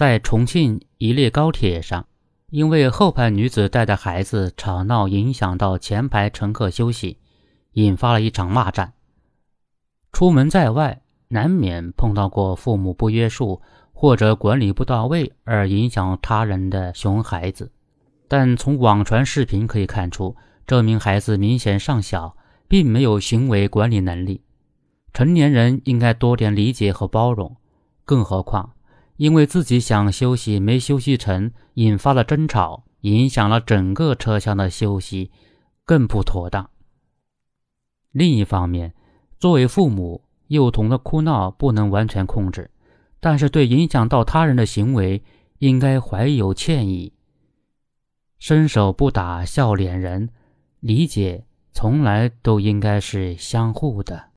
在重庆一列高铁上，因为后排女子带的孩子吵闹，影响到前排乘客休息，引发了一场骂战。出门在外，难免碰到过父母不约束或者管理不到位而影响他人的熊孩子，但从网传视频可以看出，这名孩子明显尚小，并没有行为管理能力。成年人应该多点理解和包容，更何况因为自己想休息没休息成，引发了争吵，影响了整个车厢的休息，更不妥当。另一方面，作为父母，幼童的哭闹不能完全控制，但是对影响到他人的行为，应该怀有歉意。伸手不打笑脸人，理解从来都应该是相互的。